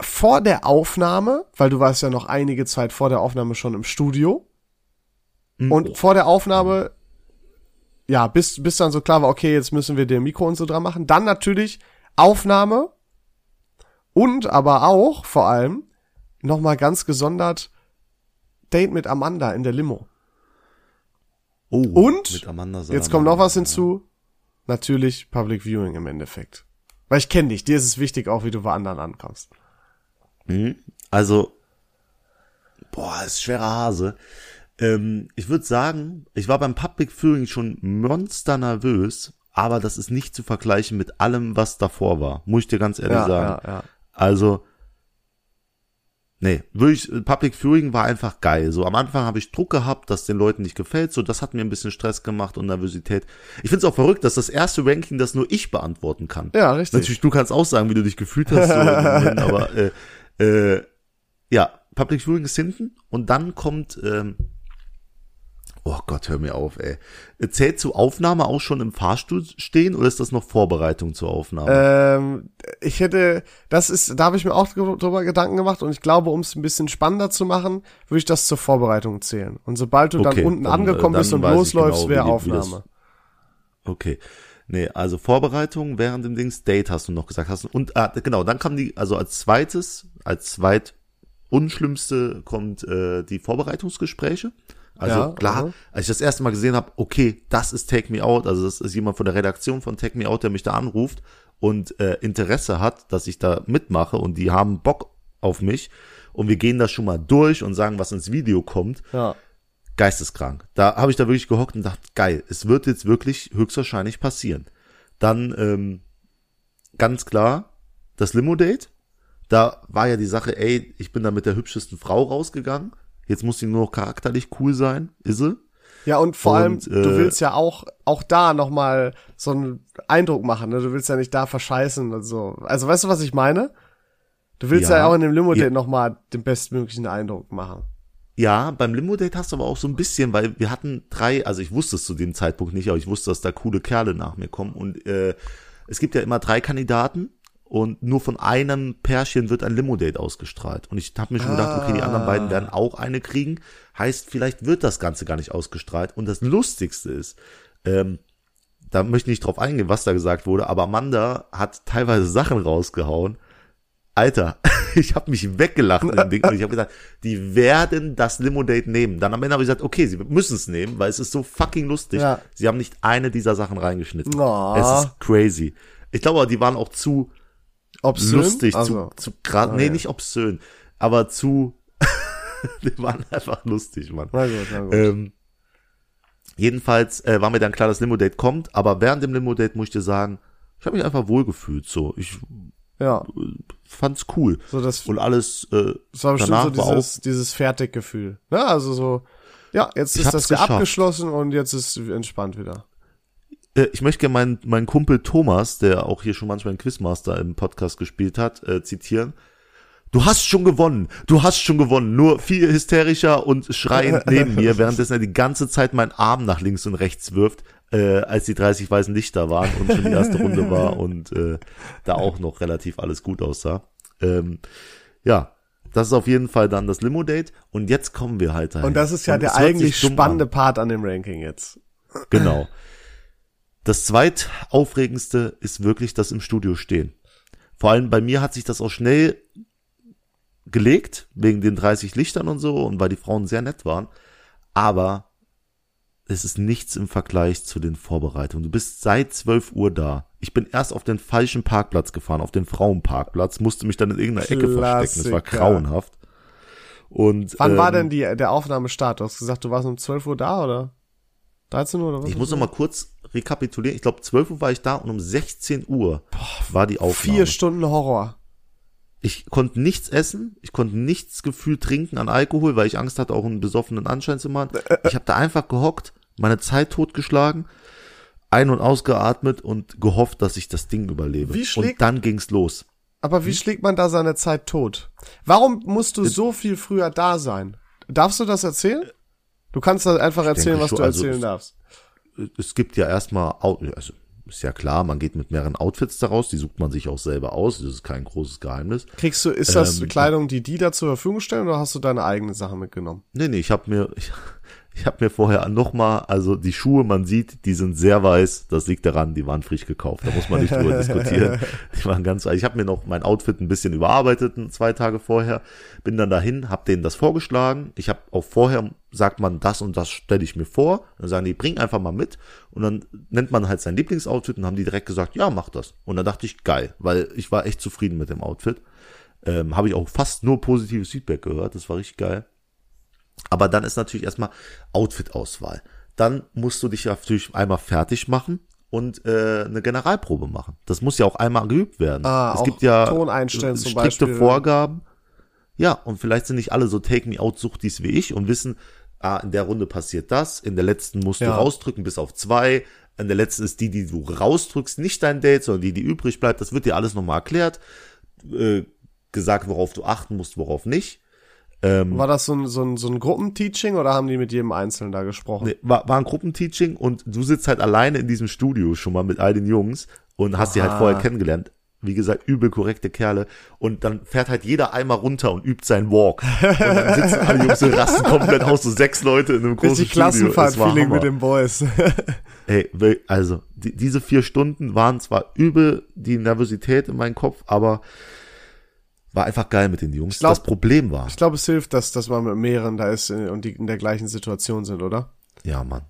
vor der Aufnahme, weil du warst ja noch einige Zeit vor der Aufnahme schon im Studio Mhm. und vor der Aufnahme ja, bis bis dann so klar war, okay, jetzt müssen wir der Mikro und so dran machen, dann natürlich Aufnahme und aber auch vor allem noch mal ganz gesondert Date mit Amanda in der Limo. Oh, Und Jetzt kommt noch was hinzu. Natürlich Public Viewing im Endeffekt. Weil ich kenne dich, dir ist es wichtig auch, wie du bei anderen ankommst. Mhm. Also, boah, ist schwerer Hase. Ähm, ich würde sagen, ich war beim Public Viewing schon monster nervös, aber das ist nicht zu vergleichen mit allem, was davor war. Muss ich dir ganz ehrlich Ja, sagen. ja, ja. Also, nee, wirklich, Public Viewing war einfach geil. So am Anfang habe ich Druck gehabt, dass den Leuten nicht gefällt. So, das hat mir ein bisschen Stress gemacht und Nervosität. Ich finde es auch verrückt, dass das erste Ranking das nur ich beantworten kann. Ja, richtig. Natürlich, du kannst auch sagen, wie du dich gefühlt hast, so Moment, aber äh, äh, ja, Public Viewing ist hinten und dann kommt, ähm, oh Gott, hör mir auf, ey. Zählt zu Aufnahme auch schon im Fahrstuhl stehen oder ist das noch Vorbereitung zur Aufnahme? Ähm, ich hätte, das ist, da habe ich mir auch drüber Gedanken gemacht und ich glaube, um es ein bisschen spannender zu machen, würde ich das zur Vorbereitung zählen. Und sobald du Okay, dann unten dann, angekommen äh, bist dann und weiß ich losläufst, genau, wäre Aufnahme. Okay. Nee, also Vorbereitung während dem Dings, Date hast du noch gesagt. Hast du, und ah, genau, dann kam die, also als zweites, als zweit unschlimmste kommt äh, die Vorbereitungsgespräche. Also Ja, klar, aha. als ich das erste Mal gesehen habe, okay, das ist Take Me Out, also das ist jemand von der Redaktion von Take Me Out, der mich da anruft und äh, Interesse hat, dass ich da mitmache und die haben Bock auf mich und wir gehen das schon mal durch und sagen, was ins Video kommt Ja. geisteskrank. Da habe ich da wirklich gehockt und dachte, geil, es wird jetzt wirklich höchstwahrscheinlich passieren. Dann ähm, ganz klar das Limo-Date. Da war ja die Sache, ey, ich bin da mit der hübschesten Frau rausgegangen. Jetzt muss sie nur noch charakterlich cool sein. Ist sie? Ja, und vor Und, allem, du äh, willst ja auch, auch da nochmal so einen Eindruck machen, ne? Du willst ja nicht da verscheißen und so. Also, weißt du, was ich meine? Du willst ja, Ja. auch in dem Limo-Date Ja. nochmal den bestmöglichen Eindruck machen. Ja, beim Limo-Date hast du aber auch so ein bisschen, weil wir hatten drei, also ich wusste es zu dem Zeitpunkt nicht, aber ich wusste, dass da coole Kerle nach mir kommen. Und äh, es gibt ja immer drei Kandidaten und nur von einem Pärchen wird ein Limo-Date ausgestrahlt. Und ich habe mir schon gedacht, okay, die anderen beiden werden auch eine kriegen. Heißt, vielleicht wird das Ganze gar nicht ausgestrahlt. Und das Lustigste ist, ähm, da möchte ich nicht drauf eingehen, was da gesagt wurde, aber Amanda hat teilweise Sachen rausgehauen. Alter, ich habe mich weggelacht in dem Ding und ich habe gesagt, die werden das Limo-Date nehmen. Dann am Ende habe ich gesagt, okay, sie müssen es nehmen, weil es ist so fucking lustig. Ja. Sie haben nicht eine dieser Sachen reingeschnitten. Oh. Es ist crazy. Ich glaube, aber die waren auch zu Obszön? lustig, also, zu, zu gerade, Ah, nee, ja. nicht obszön, aber zu, die waren einfach lustig, Mann. na gut, na gut. Ähm, jedenfalls äh, war mir dann klar, dass Limo-Date kommt, aber während dem Limo-Date muss ich dir sagen, ich habe mich einfach wohlgefühlt, so. Ich ja, fand's cool. so das, Und alles, äh, das war bestimmt so danach war dieses, dieses Fertiggefühl. Ne? Also so, ja, jetzt Ich ist das ja geschafft. abgeschlossen und jetzt ist entspannt wieder. Äh, ich möchte gerne meinen, meinen Kumpel Thomas, der auch hier schon manchmal einen Quizmaster im Podcast gespielt hat, äh, zitieren. Du hast schon gewonnen, du hast schon gewonnen. Nur viel hysterischer und schreiend neben mir, währenddessen er die ganze Zeit meinen Arm nach links und rechts wirft, äh, als die 30 weißen Lichter waren und schon die erste Runde war und äh, da auch noch relativ alles gut aussah. Ähm, ja, das ist auf jeden Fall dann das Limo-Date. Und jetzt kommen wir halt dahin. Und das ist ja Und der eigentlich spannende an. Part an dem Ranking jetzt. Genau. Das zweitaufregendste ist wirklich das im Studio stehen. Vor allem bei mir hat sich das auch schnell gelegt, wegen den 30 Lichtern und so und weil die Frauen sehr nett waren. Aber es ist nichts im Vergleich zu den Vorbereitungen. Du bist seit 12 Uhr da. Ich bin erst auf den falschen Parkplatz gefahren, auf den Frauenparkplatz, musste mich dann in irgendeiner Ecke verstecken. Es war Klassiker. grauenhaft. Und, Wann war ähm, denn die, der Aufnahmestart? Du hast gesagt, du warst um 12 Uhr da, oder? 13 Uhr oder was? Ich muss noch mal kurz rekapitulieren. Ich glaube, 12 Uhr war ich da und um 16 Uhr war die Aufnahme. Vier Stunden Horror. Ich konnte nichts essen, ich konnte nichts gefühlt trinken an Alkohol, weil ich Angst hatte, auch einen besoffenen Anschein zu machen. Ich habe da einfach gehockt, meine Zeit totgeschlagen, ein- und ausgeatmet und gehofft, dass ich das Ding überlebe. Wie schlägt- und dann ging's los. Aber wie schlägt man da seine Zeit tot? Warum musst du so viel früher da sein? Darfst du das erzählen? Du kannst da einfach erzählen, denke was schon, du also erzählen es- darfst. Es gibt ja erstmal, also ist ja klar, man geht mit mehreren Outfits daraus, die sucht man sich auch selber aus, das ist kein großes Geheimnis. Kriegst du, ist das Ähm, Kleidung, die die da zur Verfügung stellen, oder hast du deine eigene Sache mitgenommen? Nee, nee, ich habe mir ich, ich habe mir vorher nochmal, also die Schuhe, man sieht, die sind sehr weiß, das liegt daran, die waren frisch gekauft, da muss man nicht drüber diskutieren. Die waren ganz ich habe mir noch mein Outfit ein bisschen überarbeitet zwei Tage vorher, bin dann dahin, habe denen das vorgeschlagen. Ich habe auch vorher sagt man das und das stelle ich mir vor, dann sagen die bring einfach mal mit und dann nennt man halt sein Lieblingsoutfit und haben die direkt gesagt, ja, mach das. Und dann dachte ich geil, weil ich war echt zufrieden mit dem Outfit. Ähm, habe ich auch fast nur positives Feedback gehört, das war richtig geil. Aber dann ist natürlich erstmal Outfit-Auswahl. Dann musst du dich natürlich einmal fertig machen und äh, eine Generalprobe machen. Das muss ja auch einmal geübt werden. Ah, es gibt ja Ton einstellen strikte. Vorgaben. Ja, und vielleicht sind nicht alle so Take Me Out Suchtis wie ich und wissen, ah, in der Runde passiert das, in der letzten musst Ja. du rausdrücken bis auf zwei, in der letzten ist die, die du rausdrückst, nicht dein Date, sondern die, die übrig bleibt. Das wird dir alles nochmal erklärt, äh, gesagt, worauf du achten musst, worauf nicht. War das so ein, so ein, so ein Gruppenteaching oder haben die mit jedem Einzelnen da gesprochen? Nee, war, war ein Gruppenteaching und du sitzt halt alleine in diesem Studio schon mal mit all den Jungs und hast die halt Aha. vorher kennengelernt. Wie gesagt, übel korrekte Kerle. Und dann fährt halt jeder einmal runter und übt seinen Walk. Und dann sitzen alle Jungs und rasten komplett aus, so sechs Leute in einem großen Richtig Klassenfahrt-Feeling mit den Boys. Ey, also, die, diese vier Stunden waren zwar übel die Nervosität in meinem Kopf, aber war einfach geil mit den Jungs. glaub- das Problem war, Ich glaube, es hilft, dass, dass man mit mehreren da ist äh, und die in der gleichen Situation sind, oder? Ja, Mann.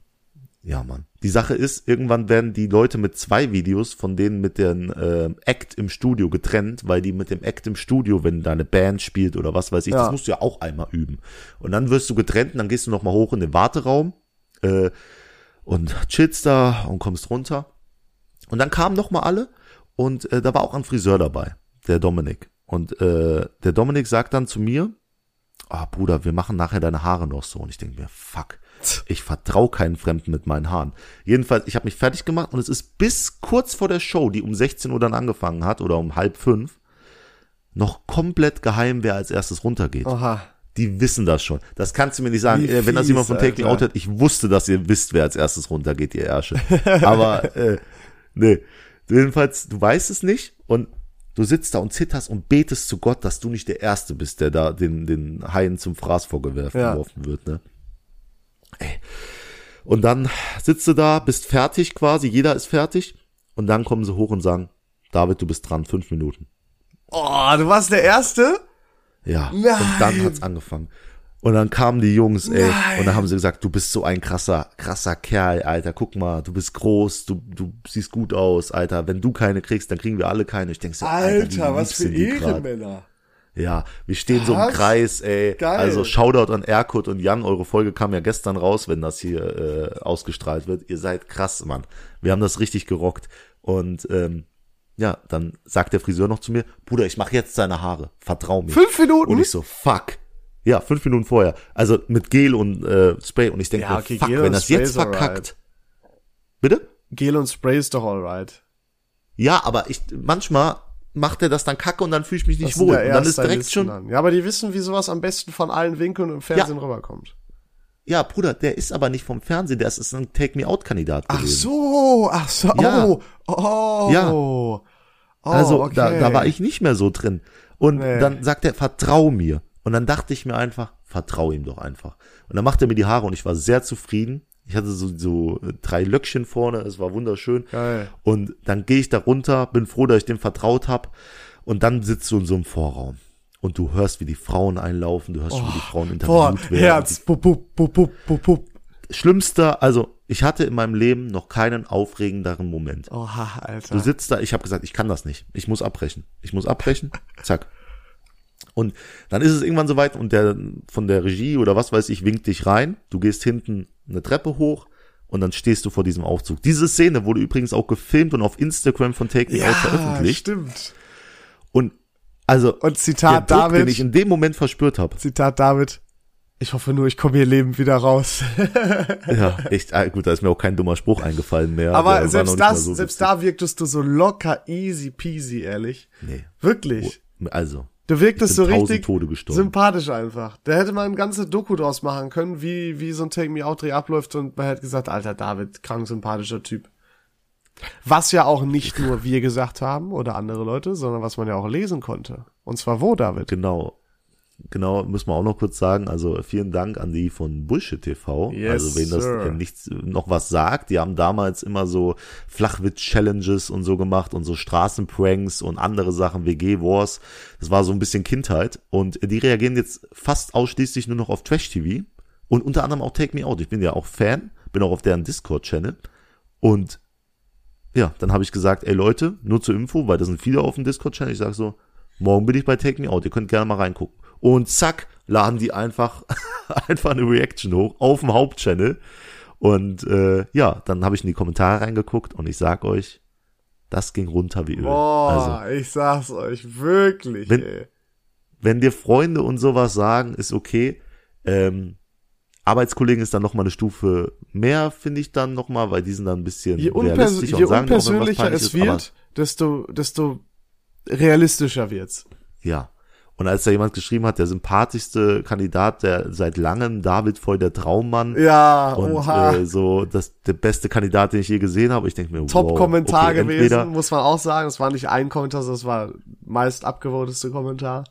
Ja, Mann. Die Sache ist, irgendwann werden die Leute mit zwei Videos von denen mit dem äh, Act im Studio getrennt, weil die mit dem Act im Studio, wenn deine Band spielt oder was weiß ich, Ja. das musst du ja auch einmal üben. Und dann wirst du getrennt und dann gehst du nochmal hoch in den Warteraum äh, und chillst da und kommst runter. Und dann kamen nochmal alle und äh, da war auch ein Friseur dabei, der Dominik. Und äh, der Dominik sagt dann zu mir, ah Bruder, wir machen nachher deine Haare noch so. Und ich denke mir, fuck, ich vertraue keinen Fremden mit meinen Haaren. Jedenfalls, ich habe mich fertig gemacht und es ist bis kurz vor der Show, die um 16 Uhr dann angefangen hat oder um halb fünf, noch komplett geheim, wer als erstes runtergeht. Aha. Die wissen das schon. Das kannst du mir nicht sagen. Wie Äh, Wenn das jemand von Alter. Out hat, ich wusste, dass ihr wisst, wer als erstes runtergeht, ihr Ärsche. Aber, äh, nee. Jedenfalls, du weißt es nicht und du sitzt da und zitterst und betest zu Gott, dass du nicht der Erste bist, der da den, den Haien zum Fraß vorgeworfen Ja. wird, ne? Ey. Und dann sitzt du da, bist fertig quasi, jeder ist fertig und dann kommen sie hoch und sagen, David, du bist dran, fünf Minuten. Oh, du warst der Erste? Ja, Nein. und dann hat's angefangen. Und dann kamen die Jungs, ey, Nein. und dann haben sie gesagt, du bist so ein krasser, krasser Kerl, Alter, guck mal, du bist groß, du, du siehst gut aus, Alter, wenn du keine kriegst, dann kriegen wir alle keine. Ich denk so, Alter, sind die grad. Ehrenmänner. Ja, wir stehen so im. Kreis, ey. Geil. Also Shoutout an Erkut und Jan, eure Folge kam ja gestern raus, wenn das hier äh, ausgestrahlt wird. Ihr seid krass, Mann. Wir haben das richtig gerockt. Und ähm, ja, dann sagt der Friseur noch zu mir, Bruder, ich mache jetzt deine Haare, vertrau mir. Fünf Minuten? Und ich so, fuck. Ja, fünf Minuten vorher. Also mit Gel und äh, Spray. Und ich denke Ja, okay, fuck, Gel wenn das Spray jetzt ist alright. verkackt. Bitte? Gel und Spray ist doch alright. Ja, aber ich, manchmal macht er das dann kacke und dann fühle ich mich nicht Das wohl. ja Und dann ist direkt schon, dann. Ja, aber die wissen, wie sowas am besten von allen Winkeln im Fernsehen rüberkommt. ja, Bruder, der ist aber nicht vom Fernsehen, der ist, ist ein Take-Me-Out-Kandidat Ach gewesen. so, ach so, Ja. oh, oh. Ja. Oh, Also okay. da, da war ich nicht mehr so drin. Und Nee. dann sagt er, vertrau mir. Und dann dachte ich mir einfach, vertrau ihm doch einfach. Und dann macht er mir die Haare und ich war sehr zufrieden. Ich hatte so, so drei Löckchen vorne, es war wunderschön. Geil. Und dann gehe ich da runter, bin froh, dass ich dem vertraut habe. Und dann sitzt du in so einem Vorraum. Und du hörst, wie die Frauen einlaufen, du hörst, wie die Frauen Boah, interviewt werden. Herz, bup, bup, bup, bup, bup. Schlimmster, also ich hatte in meinem Leben noch keinen aufregenderen Moment. Oha, Alter. Du sitzt da, ich habe gesagt, ich kann das nicht. Ich muss abbrechen. Ich muss abbrechen. Zack. Und dann ist es irgendwann soweit und der von der Regie oder was weiß ich winkt dich rein. Du gehst hinten eine Treppe hoch und dann stehst du vor diesem Aufzug. Diese Szene wurde übrigens auch gefilmt und auf Instagram von Take Me Out veröffentlicht. stimmt. Und also Und der Zitat Druck, den David, ich in dem Moment verspürt habe. Zitat David, ich hoffe nur, ich komme hier lebend wieder raus. Ja, echt, ah, gut, da ist mir auch kein dummer Spruch eingefallen mehr. Aber noch selbst das, so selbst witzig. da wirktest du so locker, easy peasy, ehrlich. Nee. Wirklich. Also, Du wirktest so richtig sympathisch einfach. Da hätte man eine ganze Doku draus machen können, wie, wie so ein Take Me Out Dreh abläuft und man hätte gesagt, alter David, krank sympathischer Typ. Was ja auch nicht nur wir gesagt haben oder andere Leute, sondern was man ja auch lesen konnte. Und zwar wo, David? Genau. Genau, müssen wir auch noch kurz sagen. Also vielen Dank an die von Bullshit TV. Yes, also wenn das sir. äh, nichts noch was sagt, die haben damals immer so Flachwitz-Challenges und so gemacht und so Straßenpranks und andere Sachen, WG-Wars. Das war so ein bisschen Kindheit. Und die reagieren jetzt fast ausschließlich nur noch auf Trash-TV und unter anderem auch Take Me Out. Ich bin ja auch Fan, bin auch auf deren Discord-Channel. Und ja, dann habe ich gesagt, ey Leute, nur zur Info, weil da sind viele auf dem Discord-Channel. Ich sage so, morgen bin ich bei Take Me Out, ihr könnt gerne mal reingucken. Und zack, laden die einfach, einfach eine Reaction hoch auf dem Hauptchannel. Und äh, ja, dann habe ich in die Kommentare reingeguckt und ich sag euch, das ging runter wie Öl. Boah, Also, ich sag's euch wirklich, Wenn- ey. wenn dir Freunde und sowas sagen, ist okay. Ähm, Arbeitskollegen ist dann noch mal eine Stufe mehr, finde ich dann noch mal, weil die sind dann ein bisschen Je, realistischer je und sagen auch, unpersönlicher peinlich es wird, desto, desto realistischer wird's. Ja. Und als da jemand geschrieben hat, der sympathischste Kandidat, der seit langem, David Voll der Traummann. Ja, Und oha. äh, so das der beste Kandidat, den ich je gesehen habe. Ich denke mir, wow, Top-Kommentar okay, gewesen, entweder, muss man auch sagen. Es war nicht ein Kommentar, sondern es war meist abgevoteste Kommentar.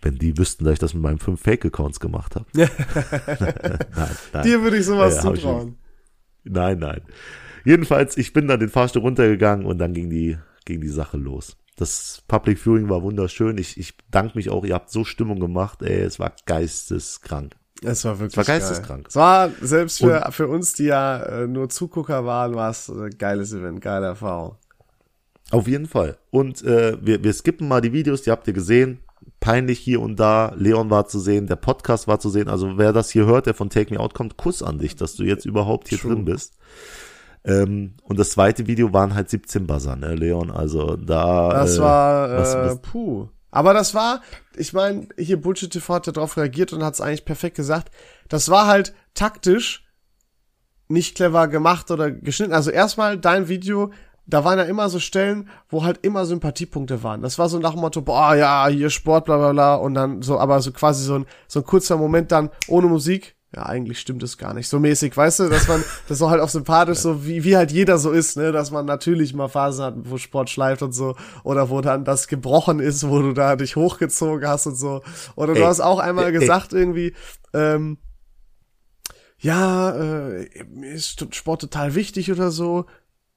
Wenn die wüssten, dass ich das mit meinen fünf Fake-Accounts gemacht habe. nein, nein. Dir würde ich sowas ich zutrauen. Nein, nein. Jedenfalls, ich bin dann den Fahrstuhl runtergegangen und dann ging die, ging die Sache los. Das Public Viewing war wunderschön. Ich, ich danke mich auch, ihr habt so Stimmung gemacht, ey, es war geisteskrank. Es war wirklich war geil. geisteskrank. Es war selbst für, für uns, die ja äh, nur Zugucker waren, war es ein geiles Event, geile Erfahrung. Auf jeden Fall. Und äh, wir, wir skippen mal die Videos, die habt ihr gesehen. Peinlich hier und da. Leon war zu sehen, der Podcast war zu sehen. Also wer das hier hört, der von Take Me Out kommt, Kuss an dich, dass du jetzt überhaupt hier True. drin bist. Ähm, und das zweite Video waren halt 17 Buzzer, ne, Leon? Also da. Das äh, war, äh, was- was- puh. Aber das war, ich meine, hier Bullshit TV hat ja drauf reagiert und hat es eigentlich perfekt gesagt. Das war halt taktisch nicht clever gemacht oder geschnitten. Also erstmal dein Video, da waren ja immer so Stellen, wo halt immer Sympathiepunkte waren. Das war so nach dem Motto, boah, ja, hier Sport, bla bla bla. Und dann so, aber so quasi so ein, so ein kurzer Moment dann ohne Musik. Ja, eigentlich stimmt es gar nicht. So mäßig, weißt du, dass man, das so halt auch sympathisch, so wie, wie halt jeder so ist, ne, dass man natürlich mal Phasen hat, wo Sport schleift und so, oder wo dann das gebrochen ist, wo du da dich hochgezogen hast und so. Oder du Ey, hast auch einmal ey, ey. gesagt irgendwie, ähm, ja, äh, ist Sport total wichtig oder so,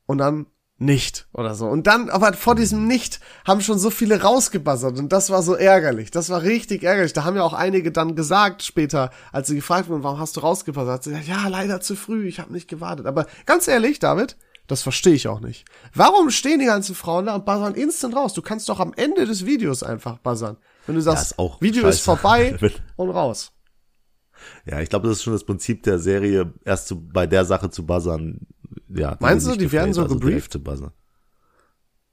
und dann nicht oder so. Und dann, aber vor diesem Nicht haben schon so viele rausgebuzzert und das war so ärgerlich. Das war richtig ärgerlich. Da haben ja auch einige dann gesagt später, als sie gefragt wurden, warum hast du rausgebuzzert, sie gesagt, ja, leider zu früh, ich habe nicht gewartet. Aber ganz ehrlich, David, das verstehe ich auch nicht. Warum stehen die ganzen Frauen da und buzzern instant raus? Du kannst doch am Ende des Videos einfach buzzern. Wenn du sagst, ist auch Video ist scheiße. vorbei und raus. Ja, ich glaube, das ist schon das Prinzip der Serie, erst zu, bei der Sache zu buzzern. Ja, Meinst du, die werden so also gebrieft?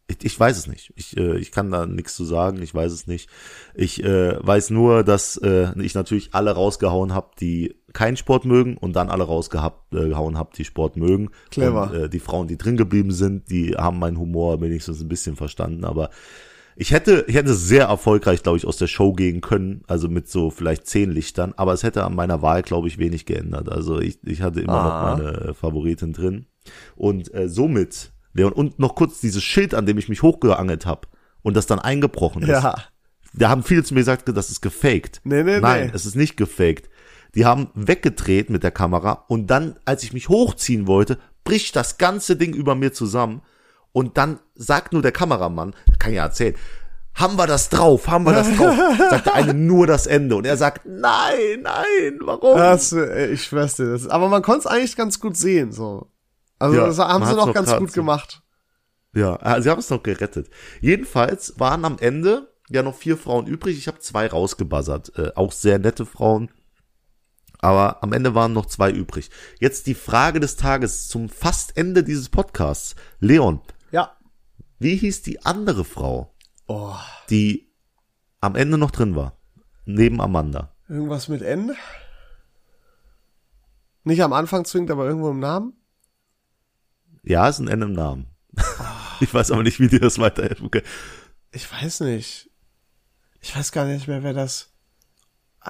Ich, ich weiß es nicht. Ich, äh, ich kann da nichts zu sagen. Ich weiß es nicht. Ich äh, weiß nur, dass äh, ich natürlich alle rausgehauen habe, die keinen Sport mögen und dann alle rausgehauen äh, habe, die Sport mögen. Clever. Und, äh, die Frauen, die drin geblieben sind, die haben meinen Humor wenigstens ein bisschen verstanden. Aber ich hätte, ich hätte sehr erfolgreich, glaube ich, aus der Show gehen können, also mit so vielleicht zehn Lichtern, aber es hätte an meiner Wahl, glaube ich, wenig geändert. Also ich, ich hatte immer Ah. noch meine Favoritin drin. Und äh, somit, Leon, und noch kurz dieses Schild, an dem ich mich hochgeangelt habe und das dann eingebrochen ist. Ja. Da haben viele zu mir gesagt, das ist gefaked. Nee, nee, Nein, nee. es ist nicht gefaked. Die haben weggedreht mit der Kamera und dann, als ich mich hochziehen wollte, bricht das ganze Ding über mir zusammen und dann sagt nur der Kameramann, kann ja erzählen, haben wir das drauf, haben wir das drauf, sagt der eine nur das Ende und er sagt, nein, nein, warum? Das, äh, ich schwör's dir. Das, aber man konnte es eigentlich ganz gut sehen, so. Also Ja, das haben sie noch noch ganz gut so- gemacht. Ja, ah, sie haben es noch gerettet. Jedenfalls waren am Ende ja noch vier Frauen übrig. Ich habe zwei rausgebuzzert. Äh, auch sehr nette Frauen. Aber am Ende waren noch zwei übrig. Jetzt die Frage des Tages zum fast Ende dieses Podcasts. Leon. Wie hieß die andere Frau, Oh. die am Ende noch drin war? Neben Amanda. Irgendwas mit N? Nicht am Anfang zwingend, aber irgendwo im Namen? Ja, ist ein N im Namen. ich weiß aber nicht, wie dir das weiterhelfen kann. Ich weiß nicht. Ich weiß gar nicht mehr, wer das.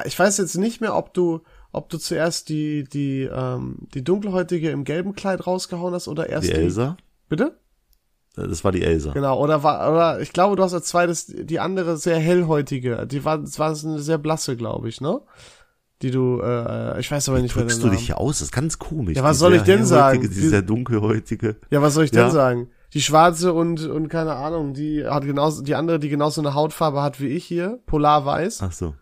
Ich weiß jetzt nicht mehr, ob du, ob du zuerst die, die, ähm, die dunkelhäutige im gelben Kleid rausgehauen hast oder erst Die Elsa? Bitte? Äh, Das war die Elsa. Genau, oder war, oder ich glaube, du hast als zweites die andere sehr hellhäutige. Die war, das war eine sehr blasse, glaube ich, ne? Die du, äh, ich weiß aber nicht. Drückst du Namen. dich hier aus? Das ist ganz komisch. Ja, was soll ich denn sagen? Die Die- sehr dunkelhäutige. Ja, was soll ich Ja. denn sagen? Die schwarze und, und keine Ahnung, die hat genauso, die andere, die genauso eine Hautfarbe hat wie ich hier, polarweiß. Ach so.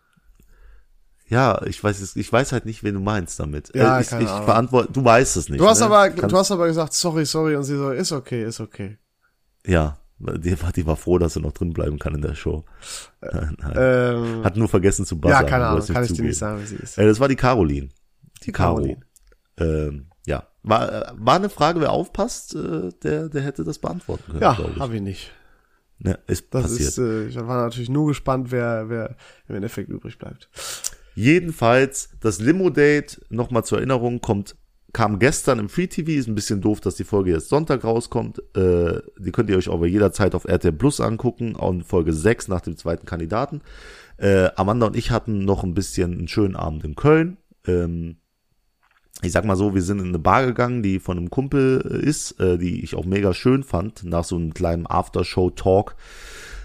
Ja, ich weiß es, ich weiß halt nicht, wen du meinst damit. Ja, äh, ich, keine ich Ahnung. verantworte, du weißt es nicht. Du hast ne? aber, Kannst- du hast aber gesagt, sorry, sorry, und sie so, ist okay, ist okay. Ja, die war, die war froh, dass sie noch drin bleiben kann in der Show. Nein, nein. Ähm, Hat nur vergessen zu buzzern. ja, keine Ahnung, kann ich dir nicht sagen, wie sie ist. Äh, das war die Caroline. Die Caro. Caroline. Ähm, ja, war, äh, war eine Frage, wer aufpasst, äh, der, der hätte das beantworten können, Ja, glaube ich. hab ich nicht. Ja, ist Das passiert. ist, äh, ich war natürlich nur gespannt, wer, wer im Endeffekt übrig bleibt. Jedenfalls, das Limo-Date, nochmal zur Erinnerung, kommt, kam gestern im Free TV, ist ein bisschen doof, dass die Folge jetzt Sonntag rauskommt. Äh, die könnt ihr euch aber jederzeit auf RTL Plus angucken, in Folge 6 nach dem zweiten Kandidaten. Äh, Amanda und ich hatten noch ein bisschen einen schönen Abend in Köln. Ähm, ich sag mal so, wir sind in eine Bar gegangen, die von einem Kumpel äh, ist, äh, die ich auch mega schön fand, nach so einem kleinen Aftershow-Talk.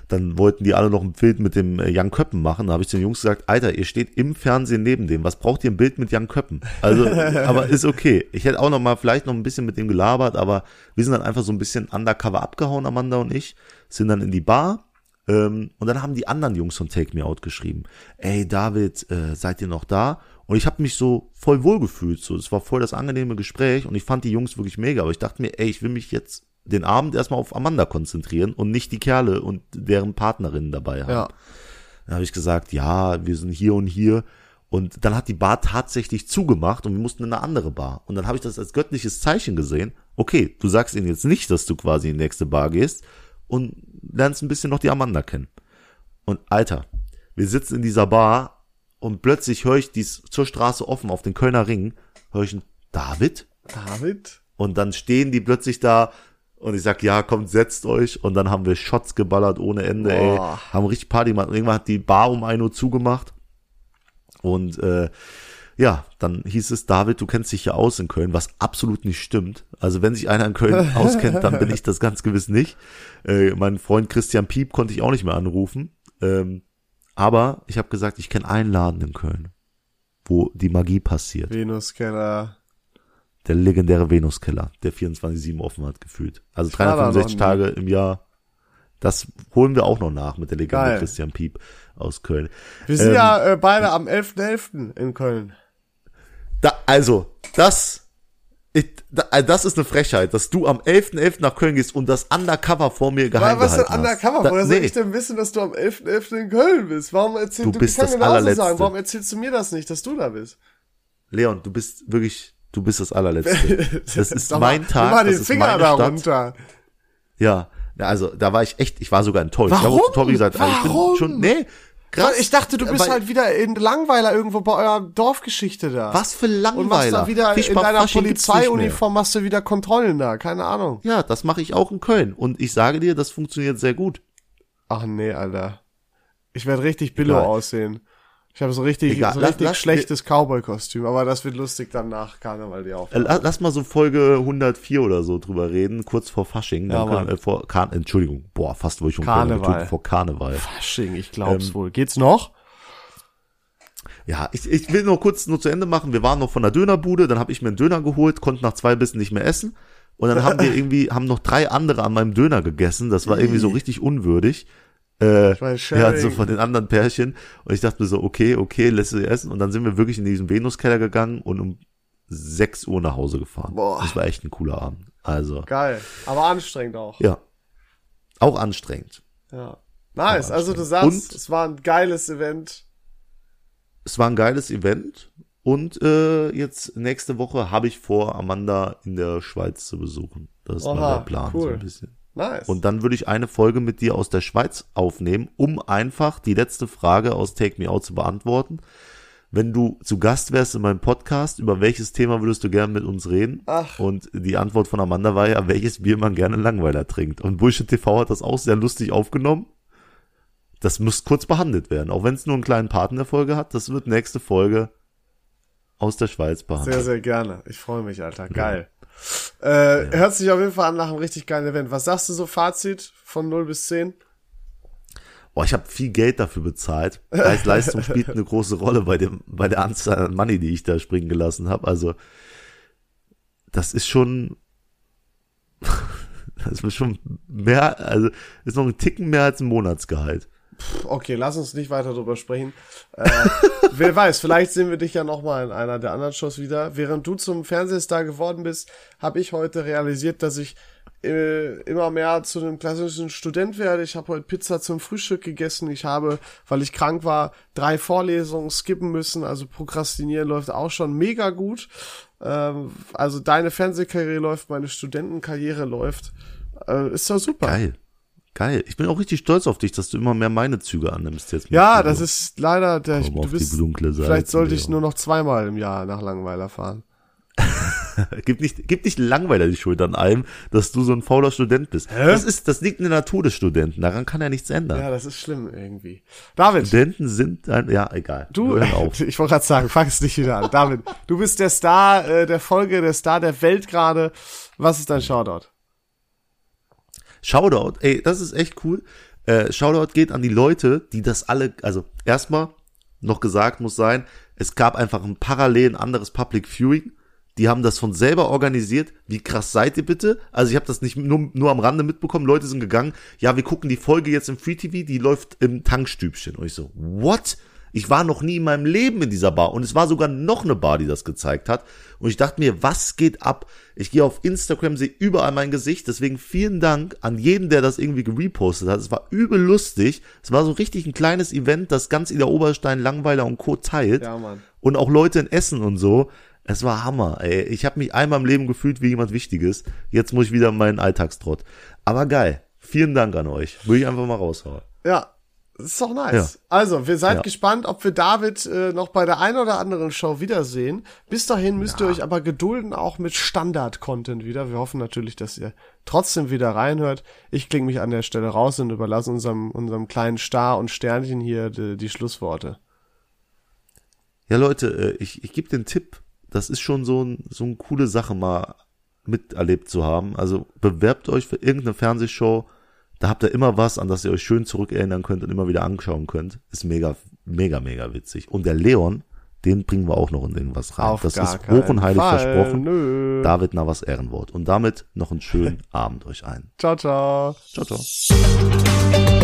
Dann wollten die alle noch ein Bild mit dem äh, Jan Köppen machen. Da habe ich den Jungs gesagt, Alter, ihr steht im Fernsehen neben dem. Was braucht ihr ein Bild mit Jan Köppen? Also, aber ist okay. Ich hätte auch noch mal vielleicht noch ein bisschen mit dem gelabert, aber wir sind dann einfach so ein bisschen undercover abgehauen, Amanda und ich, sind dann in die Bar. Ähm, und dann haben die anderen Jungs von Take Me Out geschrieben, ey David, äh, seid ihr noch da? Und ich habe mich so voll wohl gefühlt. So, es war voll das angenehme Gespräch und ich fand die Jungs wirklich mega. Aber ich dachte mir, ey, ich will mich jetzt den Abend erstmal auf Amanda konzentrieren und nicht die Kerle und deren Partnerinnen dabei haben. Ja. Dann habe ich gesagt, ja, wir sind hier und hier. Und dann hat die Bar tatsächlich zugemacht und wir mussten in eine andere Bar. Und dann habe ich das als göttliches Zeichen gesehen. Okay, du sagst ihnen jetzt nicht, dass du quasi in die nächste Bar gehst und lernst ein bisschen noch die Amanda kennen. Und Alter, wir sitzen in dieser Bar und plötzlich höre ich dies zur Straße offen auf den Kölner Ring, höre ich ein David? David? Und dann stehen die plötzlich da und ich sag, ja, kommt, setzt euch. Und dann haben wir Shots geballert ohne Ende, ey. Boah. Haben richtig Party gemacht. Irgendwann hat die Bar um 1 Uhr zugemacht. Und äh, ja, dann hieß es, David, du kennst dich ja aus in Köln, was absolut nicht stimmt. Also wenn sich einer in Köln auskennt, dann bin ich das ganz gewiss nicht. Äh, mein Freund Christian Piep konnte ich auch nicht mehr anrufen. Ähm, aber ich habe gesagt, ich kenne einen Laden in Köln, wo die Magie passiert. Venuskeller. Der legendäre Venuskeller, der 24-7 offen hat, gefühlt. Also Ich war da 365 noch Tage im Jahr. Das holen wir auch noch nach mit der Legende Geil. Christian Piep aus Köln. Wir sind Ähm, ja äh, beide am 11.11. in Köln. Da, also, das, ich, da, äh, das ist eine Frechheit, dass du am 11.11. nach Köln gehst und das Undercover vor mir geheim was denn gehalten hast. undercover? Da, Woher soll nee, ich denn wissen, dass du am 11.11. in Köln bist? Warum erzählst Du du, bist das genauso sagen, warum erzählst du mir das nicht, dass du da bist? Leon, du bist wirklich, du bist das allerletzte. Das ist mein Tag, mal das den ist Finger meine da Stadt. runter. Ja, also da war ich echt, ich war sogar enttäuscht. Warum? Ich habe Tommy gesagt, also ich Warum? bin schon, nee, krass. Ich dachte, du bist Weil- halt wieder in Langweiler irgendwo bei eurer Dorfgeschichte da. Was für Und machst Langweiler. da wieder in deiner Fasching. Polizeiuniform machst du wieder Kontrollen da, keine Ahnung. Ja, das mache ich auch in Köln. Und ich sage dir, das funktioniert sehr gut. Ach nee, Alter. Ich werde richtig billo Egal. aussehen. Ich habe so richtig, Egal. so Lass- richtig lass- schlechtes Cowboy-Kostüm, aber das wird lustig dann nach Karneval die Äh, Aufnahme. la- Lass mal so Folge 104 oder so drüber reden, kurz vor Fasching. Ja, können, äh, vor Kar Entschuldigung, boah, fast wo ich schon Karneval. vor Karneval. Fasching, ich glaub's Ähm, wohl. Geht's noch? Ja, ich, ich will nur kurz nur zu Ende machen. Wir waren noch von der Dönerbude, dann habe ich mir einen Döner geholt, konnte nach zwei Bissen nicht mehr essen. Und dann haben wir irgendwie, haben noch drei andere an meinem Döner gegessen. Das war irgendwie so richtig unwürdig. Äh, ja, so von den anderen Pärchen. Und ich dachte mir so, okay, okay, lässt sie essen. Und dann sind wir wirklich in diesen Venuskeller gegangen und um 6 Uhr nach Hause gefahren. Boah. Das war echt ein cooler Abend. Also, Geil. Aber anstrengend auch. ja. Auch anstrengend. Ja. Nice. Aber Also du anstrengend. sagst, Und- es war ein geiles Event. es war ein geiles Event und äh, jetzt nächste Woche habe ich vor, Amanda in der Schweiz zu besuchen. Das ist Oha, der Plan so cool. ein bisschen. Nice. Und dann würde ich eine Folge mit dir aus der Schweiz aufnehmen, um einfach die letzte Frage aus Take Me Out zu beantworten. Wenn du zu Gast wärst in meinem Podcast, über welches Thema würdest du gerne mit uns reden? Ach. Und die Antwort von Amanda war ja, welches Bier man gerne Langweiler trinkt. Und Bullshit TV hat das auch sehr lustig aufgenommen. Das muss kurz behandelt werden, auch wenn es nur einen kleinen Part in der Folge hat. Das wird nächste Folge aus der Schweiz behandelt. Sehr, sehr gerne. Ich freue mich, Alter. Geil. Äh, Hört sich auf jeden Fall an nach einem richtig geilen Event. Was sagst du so Fazit von 0 bis 10? Boah, ich habe viel Geld dafür bezahlt. Preis-Leistung spielt eine große Rolle bei dem, bei der Anzahl an Money, die ich da springen gelassen habe. Also das ist schon, das ist schon mehr, also ist noch ein Ticken mehr als ein Monatsgehalt. Okay, lass uns nicht weiter drüber sprechen. Äh, wer weiß, vielleicht sehen wir dich ja noch mal in einer der anderen Shows wieder. Während du zum Fernsehstar geworden bist, habe ich heute realisiert, dass ich äh, immer mehr zu einem klassischen Student werde. Ich habe heute Pizza zum Frühstück gegessen. Ich habe, weil ich krank war, drei Vorlesungen skippen müssen. Also Prokrastinieren läuft auch schon mega gut. Ähm, also deine Fernsehkarriere läuft, meine Studentenkarriere läuft. Äh, ist doch super. Geil. Geil. Ich bin auch richtig stolz auf dich, dass du immer mehr meine Züge annimmst jetzt. Ja, das ist leider der. Komm du bist, vielleicht sollte ich nur noch zweimal im Jahr nach Langweiler fahren. Gib nicht, gib nicht Langweiler die Schuld an allem, dass du so ein fauler Student bist. Das ist, das liegt in der Natur des Studenten. Daran kann er nichts ändern. Ja, das ist schlimm irgendwie. David, Studenten sind ein, ja, egal. du, ich wollte gerade sagen, fang es nicht wieder an. David, du bist der Star äh, der Folge, der Star der Welt gerade. Was ist dein Shoutout? Shoutout, ey, das ist echt cool. Äh, Shoutout geht an die Leute, die das alle, also erstmal noch gesagt muss sein, es gab einfach ein parallel ein anderes Public Viewing. Die haben das von selber organisiert. Wie krass seid ihr bitte? Also ich habe das nicht nur, nur am Rande mitbekommen. Leute sind gegangen. Ja, wir gucken die Folge jetzt im Free TV. Die läuft im Tankstübchen. Und ich so, what? Ich war noch nie in meinem Leben in dieser Bar. Und es war sogar noch eine Bar, die das gezeigt hat. Und ich dachte mir, was geht ab? Ich gehe auf Instagram, sehe überall mein Gesicht. Deswegen vielen Dank an jeden, der das irgendwie gerepostet hat. Es war übel lustig. Es war so richtig ein kleines Event, das ganz Ida Oberstein, Langweiler und Co. teilt. Ja, Mann. Und auch Leute in Essen und so. Es war Hammer, ey. Ich habe mich einmal im Leben gefühlt wie jemand Wichtiges. Jetzt muss ich wieder in meinen Alltagstrott. Aber geil. Vielen Dank an euch. Würde ich einfach mal raushauen. Ja, das ist doch nice. Ja. Also, wir seid Ja. gespannt, ob wir David äh, noch bei der einen oder anderen Show wiedersehen. Bis dahin müsst ihr euch aber gedulden, auch mit Standard-Content wieder. Wir hoffen natürlich, dass ihr trotzdem wieder reinhört. Ich klinge mich an der Stelle raus und überlasse unserem, unserem kleinen Star und Sternchen hier die, die Schlussworte. Ja, Leute, äh, ich, ich gebe den Tipp. Das ist schon so, ein, so eine coole Sache, mal miterlebt zu haben. Also bewerbt euch für irgendeine Fernsehshow. Da habt ihr immer was, an das ihr euch schön zurückerinnern könnt und immer wieder anschauen könnt. Ist mega, mega, mega witzig. Und der Leon, den bringen wir auch noch in irgendwas rein. Auf das gar ist hoch und heilig Fall. versprochen. Nö. David Navas Ehrenwort. Und damit noch einen schönen Abend euch ein. Ciao, ciao. Ciao, ciao.